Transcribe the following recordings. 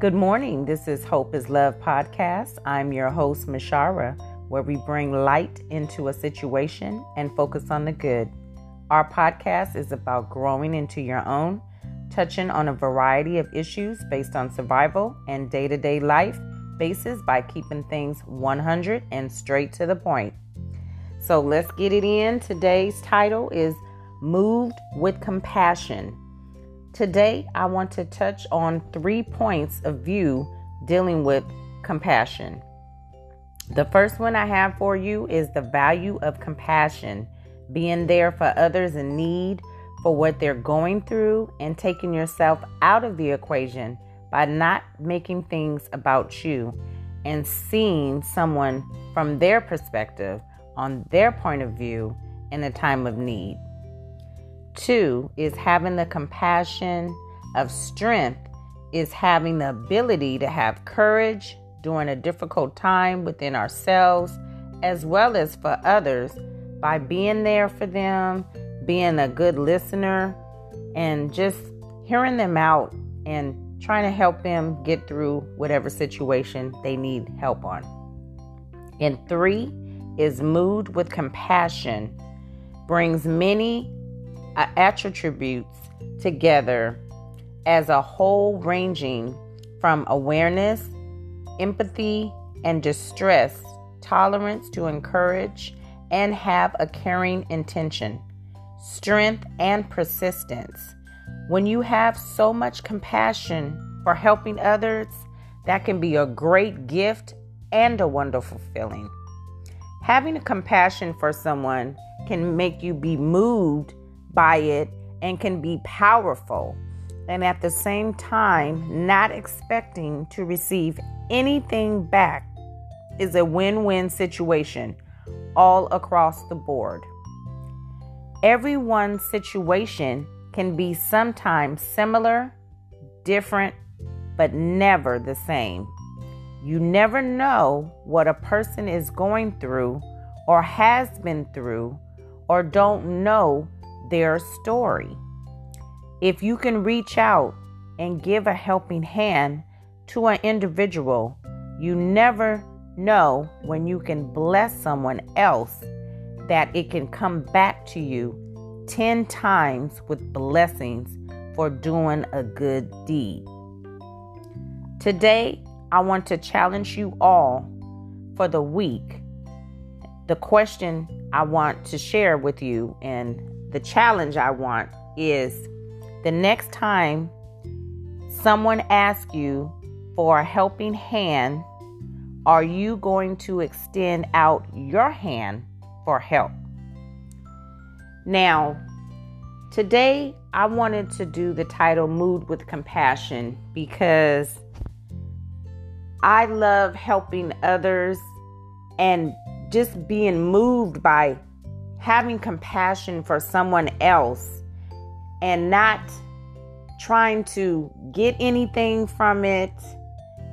Good morning. This is Hope is Love podcast. I'm your host, Mashyra, where we bring light into a situation and focus on the good. Our podcast is about growing into your own, touching on a variety of issues based on survival and day to day life basis by keeping things 100 and straight to the point. So let's get it in. Today's title is Moved with Compassion. Today, I want to touch on three points of view dealing with compassion. The first one I have for you is the value of compassion, being there for others in need, for what they're going through, and taking yourself out of the equation by not making things about you and seeing someone from their perspective, on their point of view, in a time of need. Two is having the compassion of strength, is having the ability to have courage during a difficult time within ourselves as well as for others by being there for them, being a good listener, and just hearing them out and trying to help them get through whatever situation they need help on. And three is moved with compassion, brings many Uh, attributes together as a whole, ranging from awareness, empathy, and distress, tolerance to encourage and have a caring intention, strength, and persistence. When you have so much compassion for helping others, that can be a great gift and a wonderful feeling. Having a compassion for someone can make you be moved by it and can be powerful. And at the same time, not expecting to receive anything back is a win win situation all across the board. Everyone's situation can be sometimes similar, different, but never the same. You never know what a person is going through or has been through or don't know their story. If you can reach out and give a helping hand to an individual, you never know when you can bless someone else that it can come back to you 10 times with blessings for doing a good deed. Today, I want to challenge you all for the week. The question I want to share with you and the challenge I want is the next time someone asks you for a helping hand, are you going to extend out your hand for help? Now, today I wanted to do the title Moved with Compassion because I love helping others and just being moved by having compassion for someone else and not trying to get anything from it,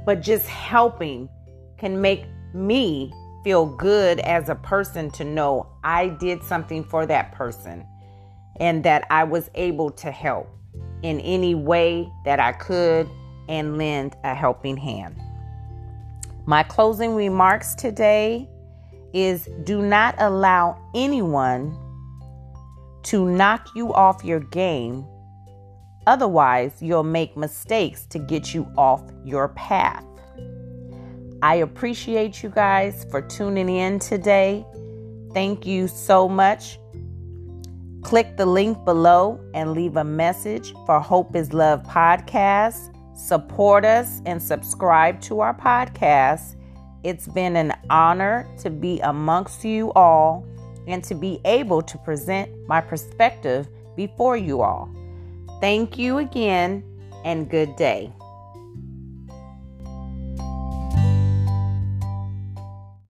but just helping can make me feel good as a person to know I did something for that person and that I was able to help in any way that I could and lend a helping hand. My closing remarks today is do not allow anyone to knock you off your game. Otherwise, you'll make mistakes to get you off your path. I appreciate you guys for tuning in today. Thank you so much. Click the link below and leave a message for Hope is Love podcast. Support us and subscribe to our podcast it's been an honor to be amongst you all and to be able to present my perspective before you all. Thank you again and good day.